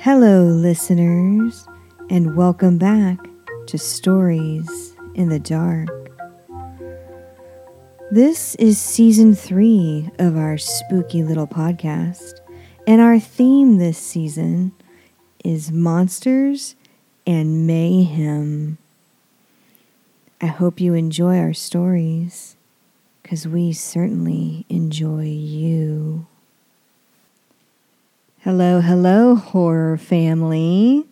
Hello, listeners, and welcome back to Stories in the Dark. This is season three of our spooky little podcast, and our theme this season is monsters and mayhem. I hope you enjoy our stories, because we certainly enjoy you. Hello, hello, horror family,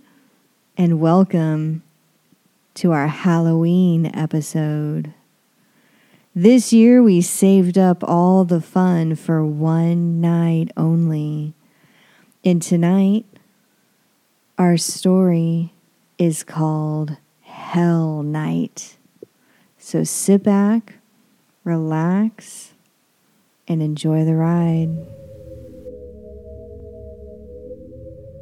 and welcome to our Halloween episode. This year we saved up all the fun for one night only. And tonight, our story is called Hell Night. So sit back, relax, and enjoy the ride.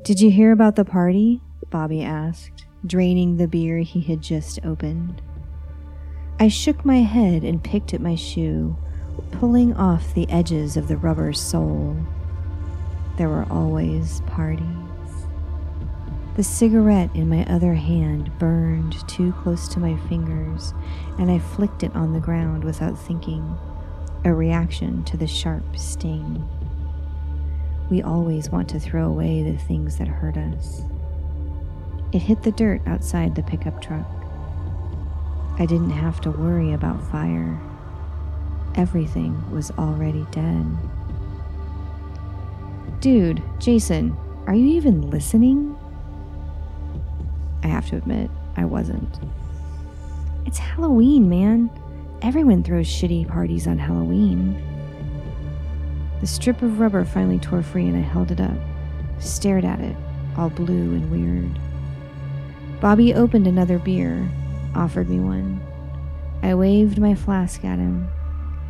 Did you hear about the party? Bobby asked, draining the beer he had just opened. I shook my head and picked at my shoe, pulling off the edges of the rubber sole. There were always parties. The cigarette in my other hand burned too close to my fingers, and I flicked it on the ground without thinking, a reaction to the sharp sting. We always want to throw away the things that hurt us. It hit the dirt outside the pickup truck. I didn't have to worry about fire. Everything was already dead. Dude, Jason, are you even listening? I have to admit, I wasn't. It's Halloween, man. Everyone throws shitty parties on Halloween. The strip of rubber finally tore free and I held it up, stared at it, all blue and weird. Bobby opened another beer, offered me one. I waved my flask at him.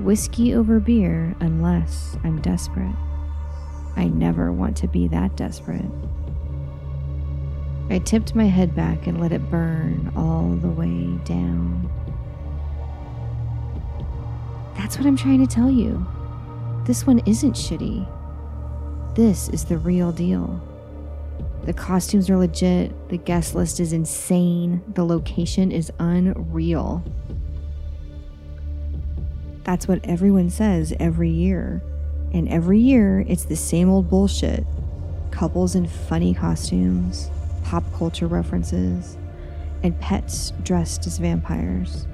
Whiskey over beer unless I'm desperate. I never want to be that desperate. I tipped my head back and let it burn all the way down. That's what I'm trying to tell you. This one isn't shitty. This is the real deal. The costumes are legit, the guest list is insane, the location is unreal. That's what everyone says every year. And every year, it's the same old bullshit couples in funny costumes, pop culture references, and pets dressed as vampires.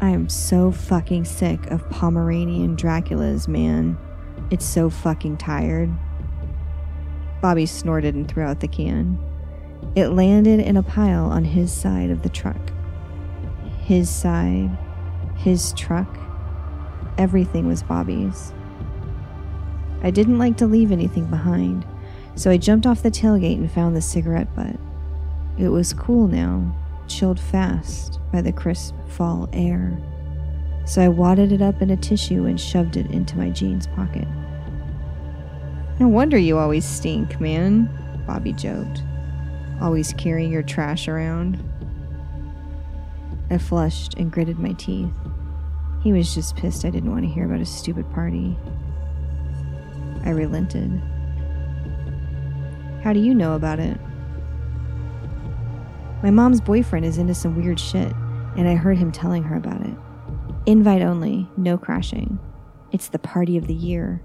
I am so fucking sick of Pomeranian Draculas, man. It's so fucking tired. Bobby snorted and threw out the can. It landed in a pile on his side of the truck. His side, his truck, everything was Bobby's. I didn't like to leave anything behind, so I jumped off the tailgate and found the cigarette butt. It was cool now, chilled fast by the crisp fall air. So I wadded it up in a tissue and shoved it into my jeans pocket. No wonder you always stink, man, Bobby joked. Always carrying your trash around. I flushed and gritted my teeth. He was just pissed I didn't want to hear about his stupid party. I relented. How do you know about it? My mom's boyfriend is into some weird shit, and I heard him telling her about it. Invite only, no crashing. It's the party of the year.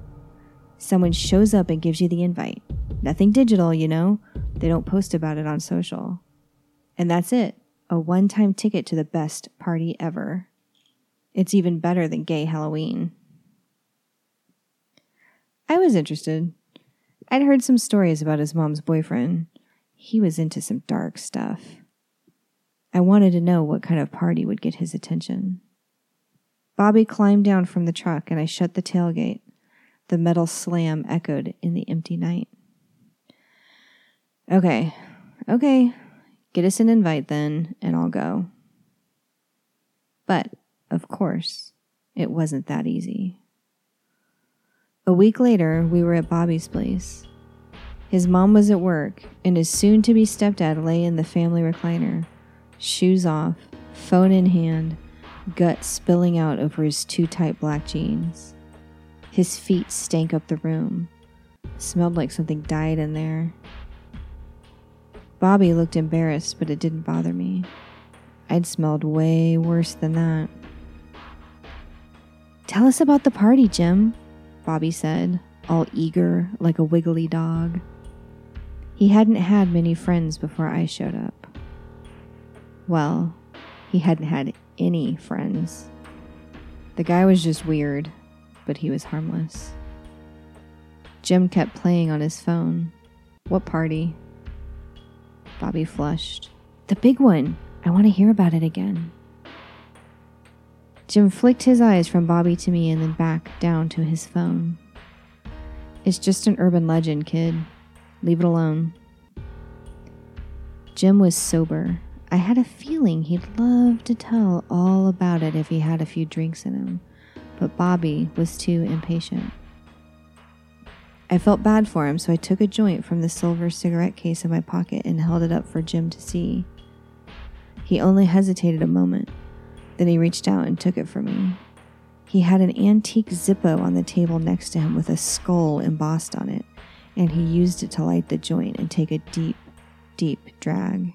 Someone shows up and gives you the invite. Nothing digital, you know? They don't post about it on social. And that's it a one time ticket to the best party ever. It's even better than gay Halloween. I was interested. I'd heard some stories about his mom's boyfriend. He was into some dark stuff. I wanted to know what kind of party would get his attention. Bobby climbed down from the truck and I shut the tailgate. The metal slam echoed in the empty night. Okay, okay, get us an invite then, and I'll go. But, of course, it wasn't that easy. A week later, we were at Bobby's place. His mom was at work, and his soon to be stepdad lay in the family recliner, shoes off, phone in hand, gut spilling out over his too tight black jeans. His feet stank up the room. Smelled like something died in there. Bobby looked embarrassed, but it didn't bother me. I'd smelled way worse than that. Tell us about the party, Jim, Bobby said, all eager like a wiggly dog. He hadn't had many friends before I showed up. Well, he hadn't had any friends. The guy was just weird, but he was harmless. Jim kept playing on his phone. What party? Bobby flushed. The big one. I want to hear about it again. Jim flicked his eyes from Bobby to me and then back down to his phone. It's just an urban legend, kid. Leave it alone. Jim was sober. I had a feeling he'd love to tell all about it if he had a few drinks in him, but Bobby was too impatient. I felt bad for him, so I took a joint from the silver cigarette case in my pocket and held it up for Jim to see. He only hesitated a moment. Then he reached out and took it from me. He had an antique Zippo on the table next to him with a skull embossed on it, and he used it to light the joint and take a deep, deep drag.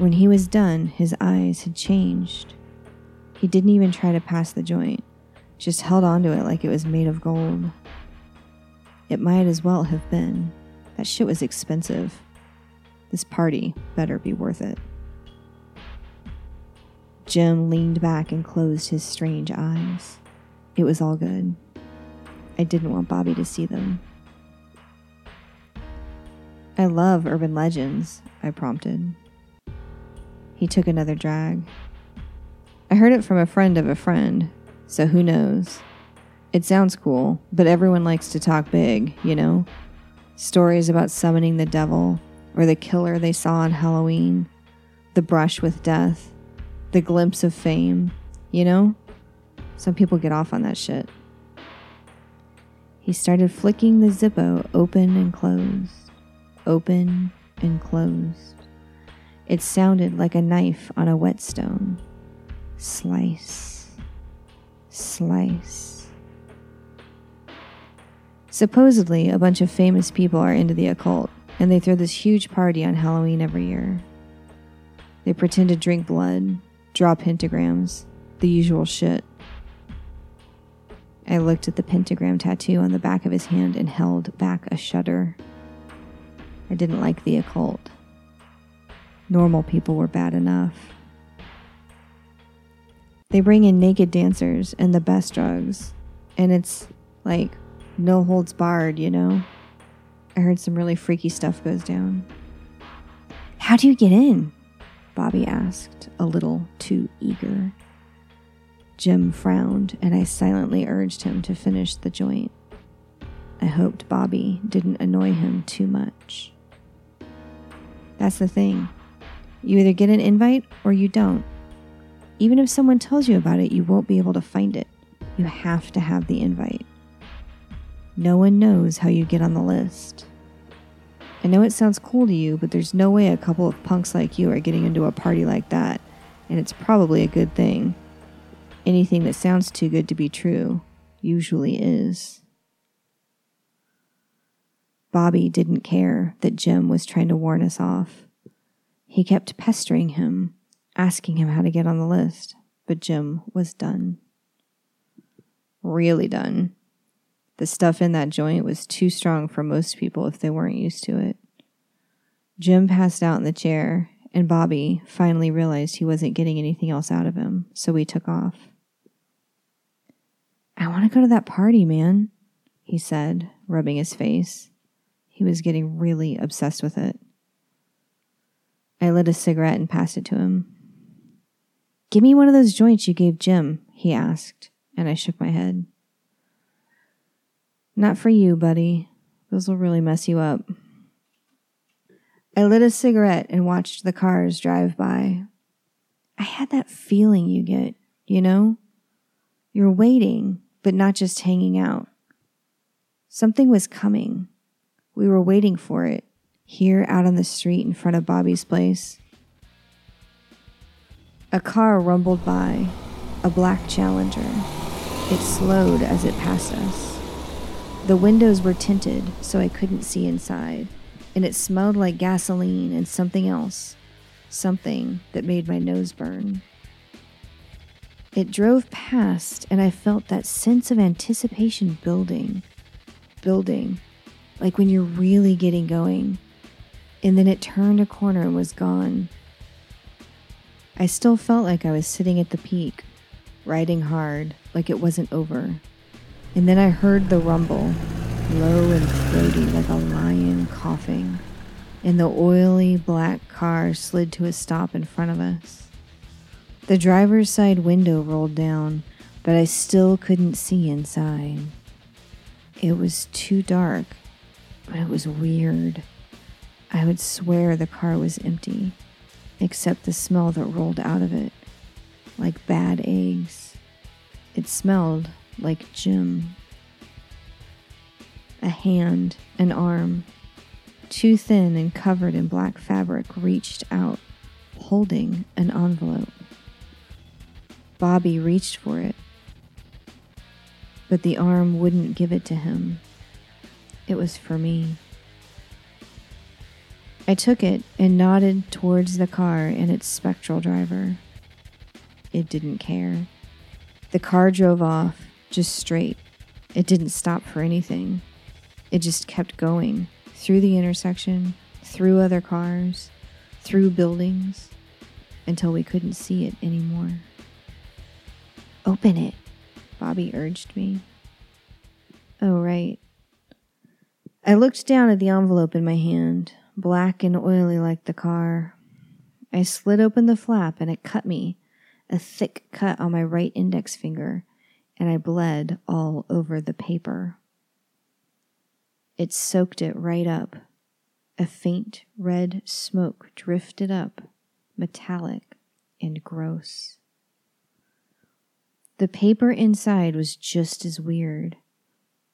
When he was done, his eyes had changed. He didn't even try to pass the joint, just held onto it like it was made of gold. It might as well have been. That shit was expensive. This party better be worth it. Jim leaned back and closed his strange eyes. It was all good. I didn't want Bobby to see them. I love urban legends, I prompted. He took another drag. I heard it from a friend of a friend, so who knows? It sounds cool, but everyone likes to talk big, you know? Stories about summoning the devil, or the killer they saw on Halloween, the brush with death, the glimpse of fame, you know? Some people get off on that shit. He started flicking the Zippo open and closed, open and closed. It sounded like a knife on a whetstone. Slice, slice. Supposedly, a bunch of famous people are into the occult, and they throw this huge party on Halloween every year. They pretend to drink blood, draw pentagrams, the usual shit. I looked at the pentagram tattoo on the back of his hand and held back a shudder. I didn't like the occult. Normal people were bad enough. They bring in naked dancers and the best drugs, and it's like no holds barred, you know? I heard some really freaky stuff goes down. How do you get in? Bobby asked, a little too eager. Jim frowned, and I silently urged him to finish the joint. I hoped Bobby didn't annoy him too much. That's the thing. You either get an invite or you don't. Even if someone tells you about it, you won't be able to find it. You have to have the invite. No one knows how you get on the list. I know it sounds cool to you, but there's no way a couple of punks like you are getting into a party like that, and it's probably a good thing. Anything that sounds too good to be true usually is. Bobby didn't care that Jim was trying to warn us off. He kept pestering him, asking him how to get on the list, but Jim was done. Really done. The stuff in that joint was too strong for most people if they weren't used to it. Jim passed out in the chair, and Bobby finally realized he wasn't getting anything else out of him, so we took off. I want to go to that party, man, he said, rubbing his face. He was getting really obsessed with it. I lit a cigarette and passed it to him. Give me one of those joints you gave Jim, he asked, and I shook my head. Not for you, buddy. Those will really mess you up. I lit a cigarette and watched the cars drive by. I had that feeling you get, you know? You're waiting, but not just hanging out. Something was coming. We were waiting for it, here out on the street in front of Bobby's place. A car rumbled by, a black Challenger. It slowed as it passed us. The windows were tinted, so I couldn't see inside. and it smelled like gasoline and something else, something that made my nose burn. It drove past, and I felt that sense of anticipation building, building, like when you're really getting going. And then it turned a corner and was gone. I still felt like I was sitting at the peak, riding hard, like it wasn't over. And then I heard the rumble, low and throaty like a lion coughing, and the oily black car slid to a stop in front of us. The driver's side window rolled down, but I still couldn't see inside. It was too dark, but it was weird. I would swear the car was empty, except the smell that rolled out of it, like bad eggs. It smelled like Jim. A hand, an arm, too thin and covered in black fabric, reached out, holding an envelope. Bobby reached for it, but the arm wouldn't give it to him. It was for me. I took it and nodded towards the car and its spectral driver. It didn't care. The car drove off, just straight. It didn't stop for anything. It just kept going through the intersection, through other cars, through buildings, until we couldn't see it anymore. Open it, Bobby urged me. Oh, right. I looked down at the envelope in my hand, black and oily like the car. I slid open the flap and it cut me, a thick cut on my right index finger, and I bled all over the paper. It soaked it right up. A faint red smoke drifted up, metallic and gross. The paper inside was just as weird.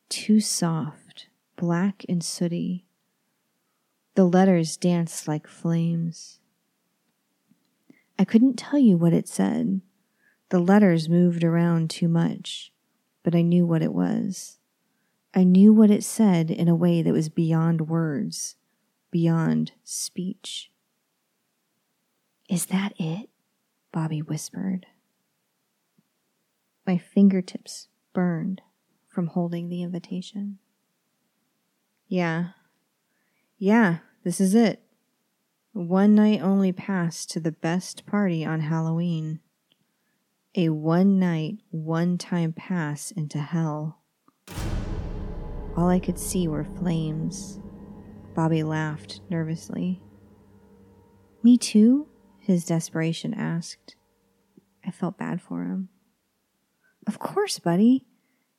Too soft, black and sooty. The letters danced like flames. I couldn't tell you what it said. The letters moved around too much, but I knew what it was. I knew what it said in a way that was beyond words, beyond speech. Is that it? Bobby whispered. My fingertips burned from holding the invitation. Yeah. Yeah, this is it. One night only pass to the best party on Halloween a one night, one time pass into hell. All I could see were flames. Bobby laughed nervously. Me too? His desperation asked. I felt bad for him. Of course, buddy.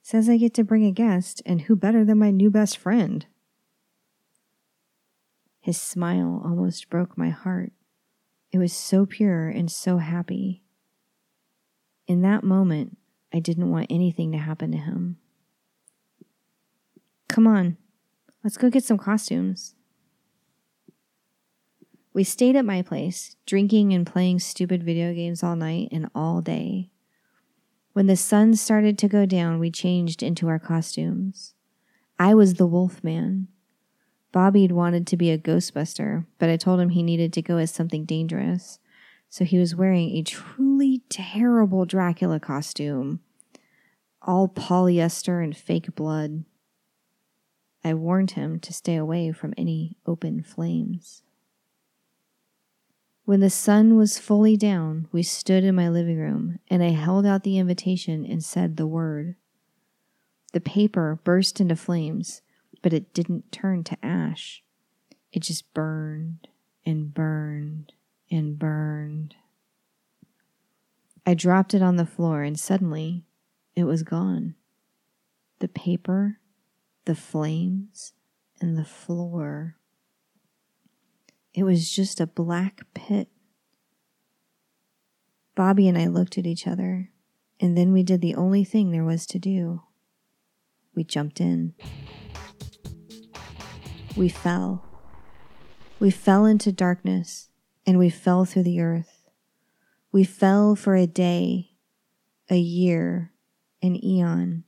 Says I get to bring a guest, and who better than my new best friend? His smile almost broke my heart. It was so pure and so happy. In that moment, I didn't want anything to happen to him. Come on, let's go get some costumes. We stayed at my place, drinking and playing stupid video games all night and all day. When the sun started to go down, we changed into our costumes. I was the wolf man. Bobby'd wanted to be a ghostbuster, but I told him he needed to go as something dangerous so he was wearing a truly terrible Dracula costume, all polyester and fake blood. I warned him to stay away from any open flames. When the sun was fully down, we stood in my living room, and I held out the invitation and said the word. The paper burst into flames, but it didn't turn to ash. It just burned and burned and burned. I dropped it on the floor, and suddenly it was gone. The paper, the flames, and the floor. It was just a black pit. Bobby and I looked at each other, and then we did the only thing there was to do. We jumped in. We fell. We fell into darkness and we fell through the earth. We fell for a day, a year, an eon.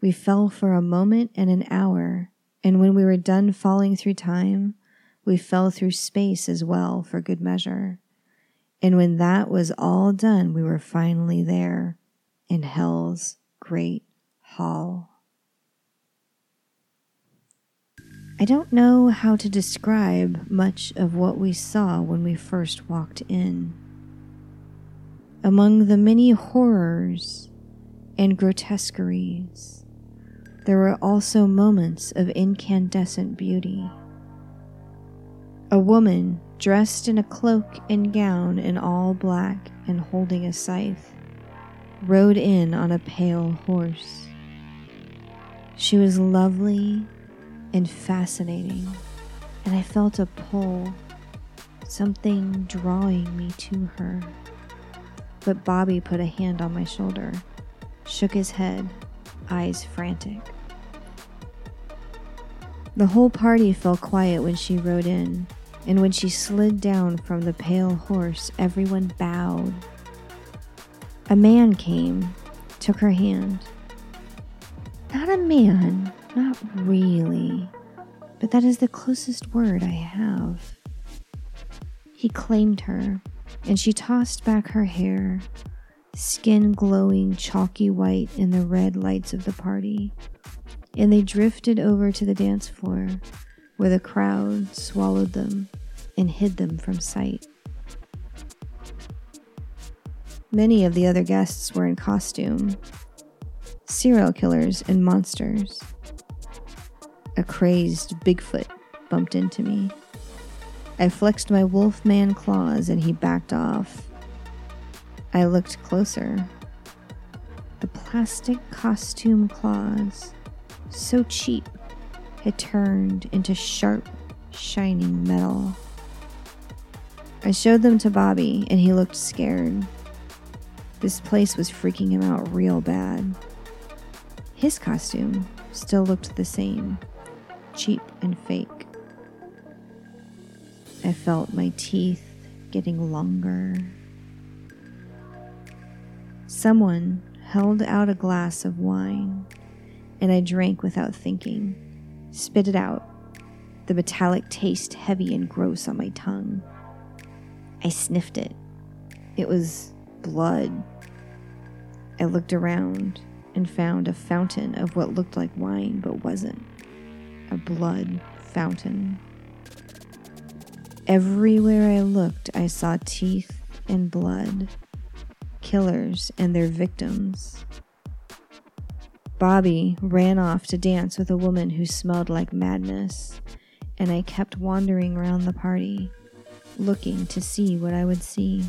We fell for a moment and an hour And when we were done falling through time, we fell through space as well for good measure. And when that was all done, we were finally there in hell's great hall. I don't know how to describe much of what we saw when we first walked in. Among the many horrors and grotesqueries, there were also moments of incandescent beauty. A woman dressed in a cloak and gown in all black and holding a scythe rode in on a pale horse. She was lovely and fascinating, and I felt a pull, something drawing me to her. But Bobby put a hand on my shoulder, shook his head, eyes frantic. The whole party fell quiet when she rode in, and when she slid down from the pale horse, everyone bowed. A man came, took her hand. Not a man, not really, but that is the closest word I have. He claimed her, and she tossed back her hair, skin glowing chalky white in the red lights of the party, and they drifted over to the dance floor, where the crowd swallowed them and hid them from sight. Many of the other guests were in costume serial killers and monsters. A crazed Bigfoot bumped into me. I flexed my wolfman claws and he backed off. I looked closer. The plastic costume claws, so cheap, had turned into sharp, shining metal. I showed them to Bobby and he looked scared. This place was freaking him out real bad. His costume still looked the same cheap and fake. I felt my teeth getting longer. Someone held out a glass of wine, and I drank without thinking, spit it out, the metallic taste heavy and gross on my tongue. I sniffed it. It was blood. I looked around and found a fountain of what looked like wine but wasn't a blood fountain. Everywhere I looked, I saw teeth and blood, killers and their victims. Bobby ran off to dance with a woman who smelled like madness, and I kept wandering around the party, looking to see what I would see.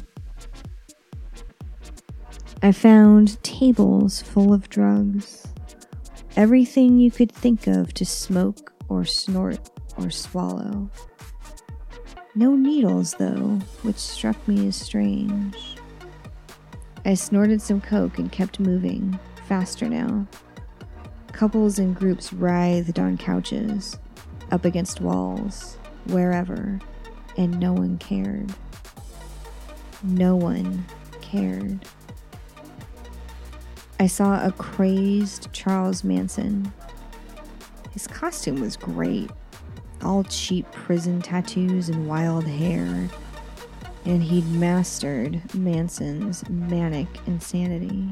I found tables full of drugs, everything you could think of to smoke or snort or swallow. No needles, though, which struck me as strange. I snorted some coke and kept moving, faster now. Couples and groups writhed on couches, up against walls, wherever, and no one cared. No one cared. I saw a crazed Charles Manson his costume was great. All cheap prison tattoos and wild hair. And he'd mastered Manson's manic insanity.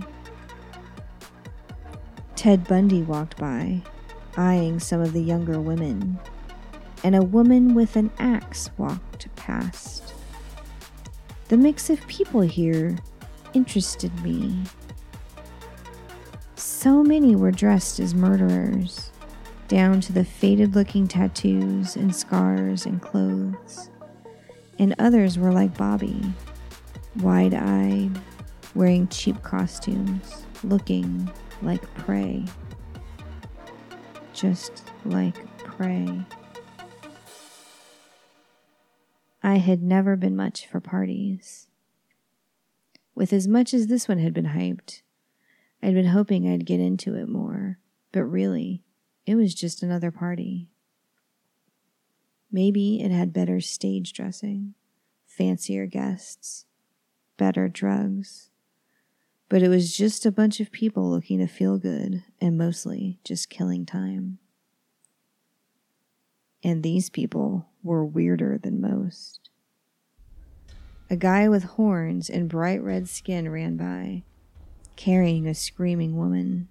Ted Bundy walked by, eyeing some of the younger women, and a woman with an axe walked past. The mix of people here interested me. So many were dressed as murderers down to the faded looking tattoos and scars and clothes. And others were like Bobby, wide eyed, wearing cheap costumes, looking like prey. Just like prey. I had never been much for parties. With as much as this one had been hyped, I'd been hoping I'd get into it more, but really, it was just another party. Maybe it had better stage dressing, fancier guests, better drugs. But it was just a bunch of people looking to feel good and mostly just killing time. And these people were weirder than most. A guy with horns and bright red skin ran by, carrying a screaming woman.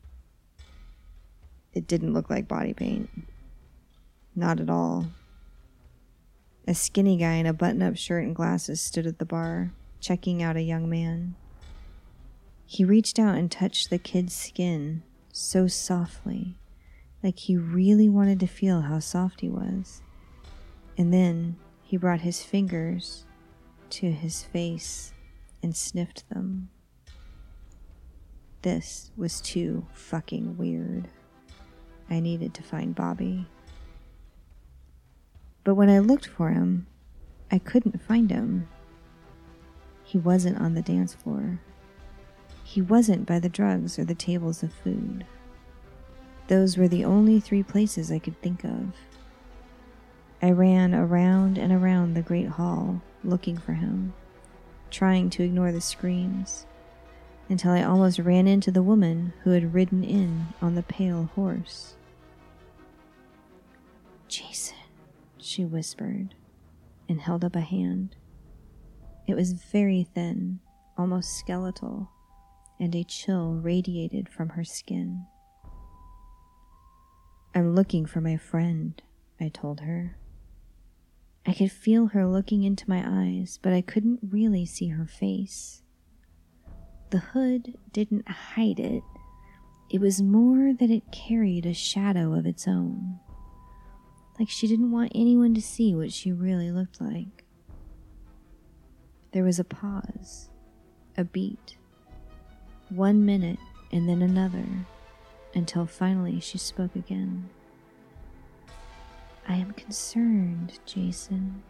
It didn't look like body paint. Not at all. A skinny guy in a button up shirt and glasses stood at the bar, checking out a young man. He reached out and touched the kid's skin so softly, like he really wanted to feel how soft he was. And then he brought his fingers to his face and sniffed them. This was too fucking weird. I needed to find Bobby. But when I looked for him, I couldn't find him. He wasn't on the dance floor. He wasn't by the drugs or the tables of food. Those were the only three places I could think of. I ran around and around the great hall looking for him, trying to ignore the screams, until I almost ran into the woman who had ridden in on the pale horse. Jason she whispered, and held up a hand. It was very thin, almost skeletal, and a chill radiated from her skin. I'm looking for my friend, I told her. I could feel her looking into my eyes, but I couldn't really see her face. The hood didn't hide it, it was more that it carried a shadow of its own like she didn't want anyone to see what she really looked like. There was a pause, a beat, one minute and then another, until finally she spoke again. I am concerned, Jason.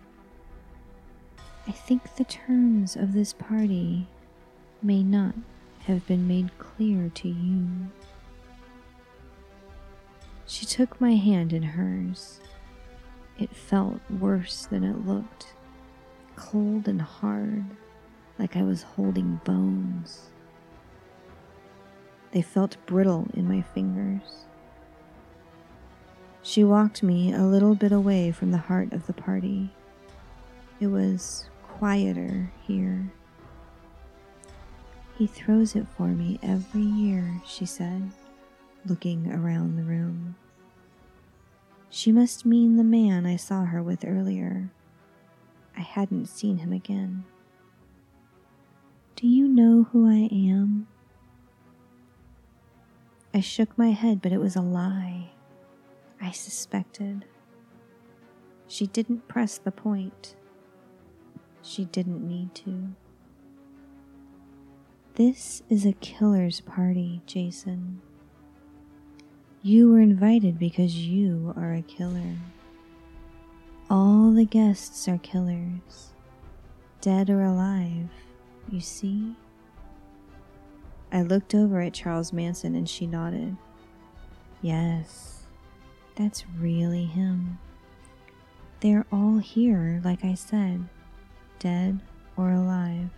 I think the terms of this party may not have been made clear to you. She took my hand in hers it felt worse than it looked, cold and hard, like I was holding bones. They felt brittle in my fingers. She walked me a little bit away from the heart of the party. It was quieter here. He throws it for me every year, she said, looking around the room. She must mean the man I saw her with earlier. I hadn't seen him again. Do you know who I am? I shook my head, but it was a lie. I suspected. She didn't press the point. She didn't need to. This is a killer's party, Jason. You were invited because you are a killer. All the guests are killers, dead or alive, you see? I looked over at Charles Manson and she nodded. Yes, that's really him. They're all here, like I said, dead or alive.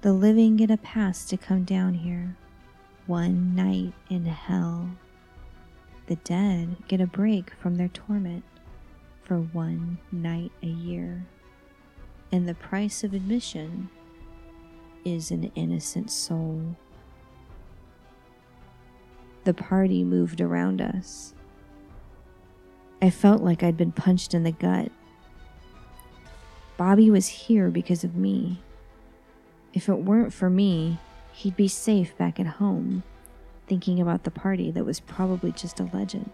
The living get a pass to come down here. One night in hell. The dead get a break from their torment for one night a year, and the price of admission is an innocent soul. The party moved around us. I felt like I'd been punched in the gut. Bobby was here because of me. If it weren't for me, he'd be safe back at home thinking about the party that was probably just a legend.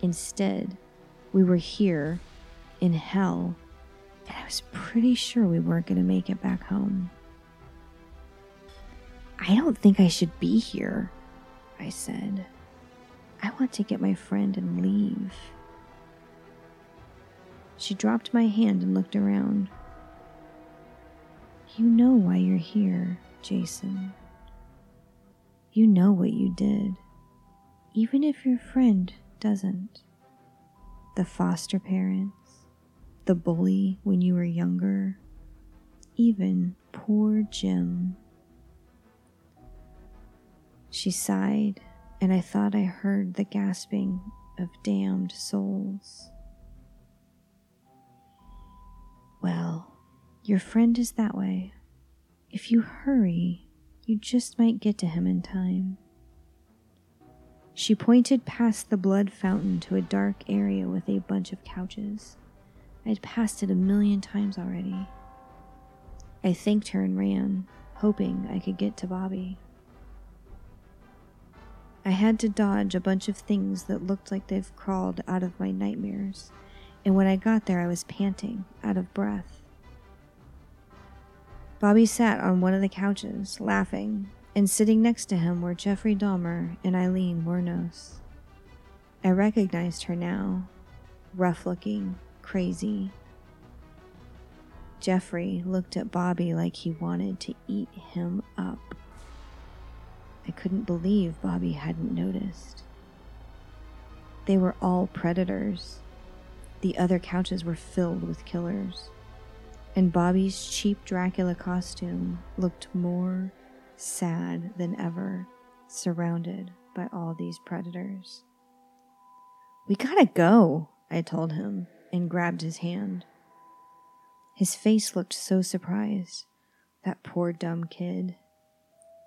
Instead, we were here in hell, and I was pretty sure we weren't going to make it back home. I don't think I should be here, I said. I want to get my friend and leave. She dropped my hand and looked around. You know why you're here, Jason. You know what you did, even if your friend doesn't. The foster parents, the bully when you were younger, even poor Jim. She sighed, and I thought I heard the gasping of damned souls. Well, your friend is that way. If you hurry, you just might get to him in time. She pointed past the blood fountain to a dark area with a bunch of couches. I'd passed it a million times already. I thanked her and ran, hoping I could get to Bobby. I had to dodge a bunch of things that looked like they've crawled out of my nightmares, and when I got there, I was panting, out of breath. Bobby sat on one of the couches, laughing, and sitting next to him were Jeffrey Dahmer and Aileen Wuornos. I recognized her now, rough looking, crazy. Jeffrey looked at Bobby like he wanted to eat him up. I couldn't believe Bobby hadn't noticed. They were all predators. The other couches were filled with killers. And Bobby's cheap Dracula costume looked more sad than ever, surrounded by all these predators. We gotta go, I told him and grabbed his hand. His face looked so surprised. That poor dumb kid.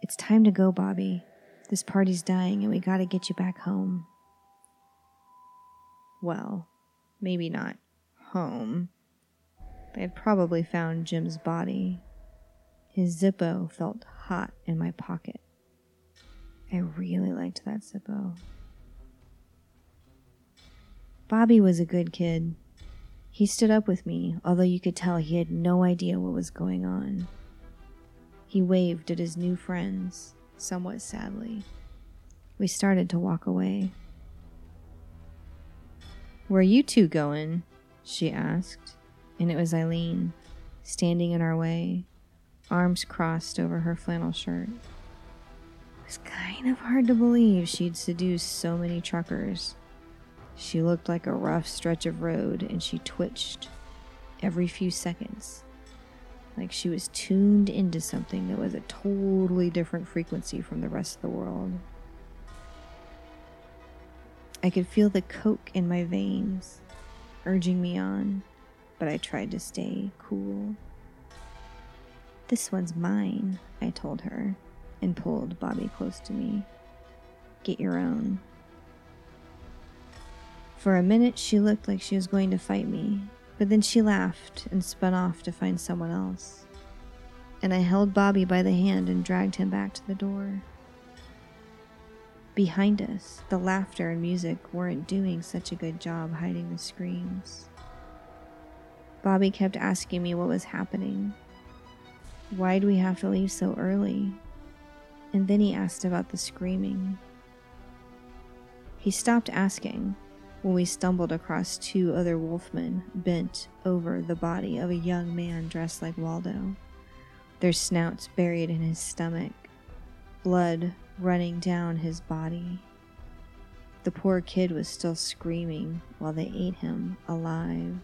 It's time to go, Bobby. This party's dying and we gotta get you back home. Well, maybe not home. They had probably found Jim's body. His Zippo felt hot in my pocket. I really liked that Zippo. Bobby was a good kid. He stood up with me, although you could tell he had no idea what was going on. He waved at his new friends, somewhat sadly. We started to walk away. Where are you two going? she asked, and it was Aileen, standing in our way, arms crossed over her flannel shirt. It was kind of hard to believe she'd seduced so many truckers. She looked like a rough stretch of road, and she twitched every few seconds, like she was tuned into something that was a totally different frequency from the rest of the world. I could feel the coke in my veins, urging me on, but I tried to stay cool. This one's mine, I told her, and pulled Bobby close to me. Get your own. For a minute, she looked like she was going to fight me, but then she laughed and spun off to find someone else. And I held Bobby by the hand and dragged him back to the door. Behind us, the laughter and music weren't doing such a good job hiding the screams. Bobby kept asking me what was happening. Why'd we have to leave so early? And then he asked about the screaming. He stopped asking when we stumbled across two other wolfmen bent over the body of a young man dressed like Waldo, their snouts buried in his stomach, blood running down his body. The poor kid was still screaming while they ate him alive.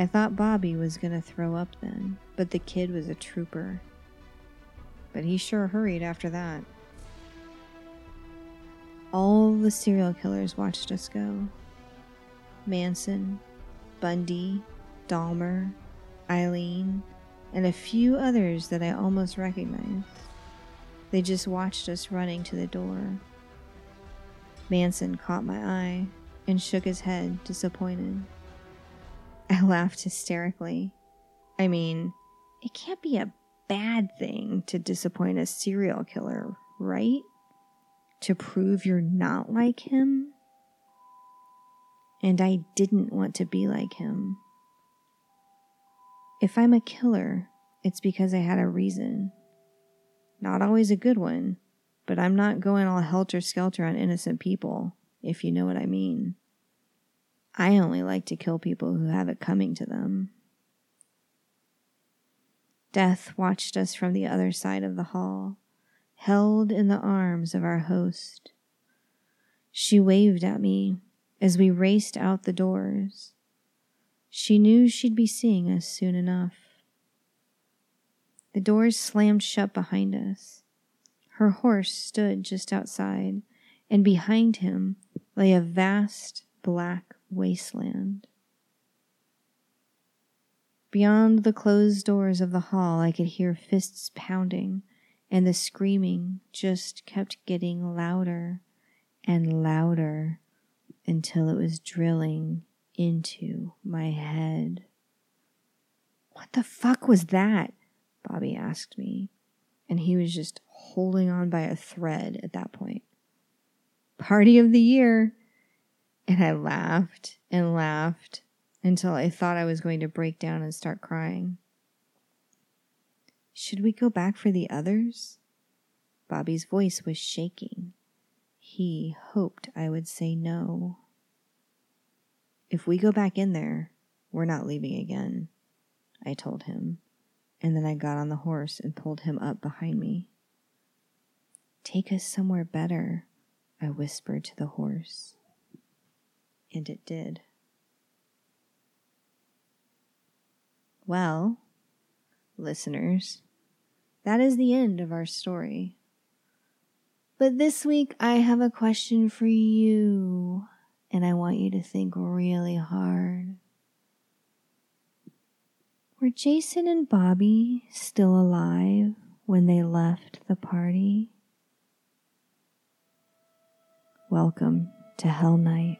I thought Bobby was going to throw up then, but the kid was a trooper. But he sure hurried after that. All the serial killers watched us go Manson, Bundy, Dahmer, Aileen, and a few others that I almost recognized. They just watched us running to the door. Manson caught my eye and shook his head, disappointed. I laughed hysterically. I mean, it can't be a bad thing to disappoint a serial killer, right? To prove you're not like him? And I didn't want to be like him. If I'm a killer, it's because I had a reason. Not always a good one, but I'm not going all helter skelter on innocent people, if you know what I mean. I only like to kill people who have it coming to them. Death watched us from the other side of the hall, held in the arms of our host. She waved at me as we raced out the doors. She knew she'd be seeing us soon enough. The doors slammed shut behind us. Her horse stood just outside, and behind him lay a vast black wasteland. Beyond the closed doors of the hall, I could hear fists pounding, and the screaming just kept getting louder and louder until it was drilling into my head. What the fuck was that? Bobby asked me, and he was just holding on by a thread at that point. Party of the year! And I laughed and laughed until I thought I was going to break down and start crying. Should we go back for the others? Bobby's voice was shaking. He hoped I would say no. If we go back in there, we're not leaving again, I told him, and then I got on the horse and pulled him up behind me. Take us somewhere better, I whispered to the horse. And it did. Well, listeners, that is the end of our story. But this week I have a question for you, and I want you to think really hard. Were Jason and Bobby still alive when they left the party? Welcome to Hell Night.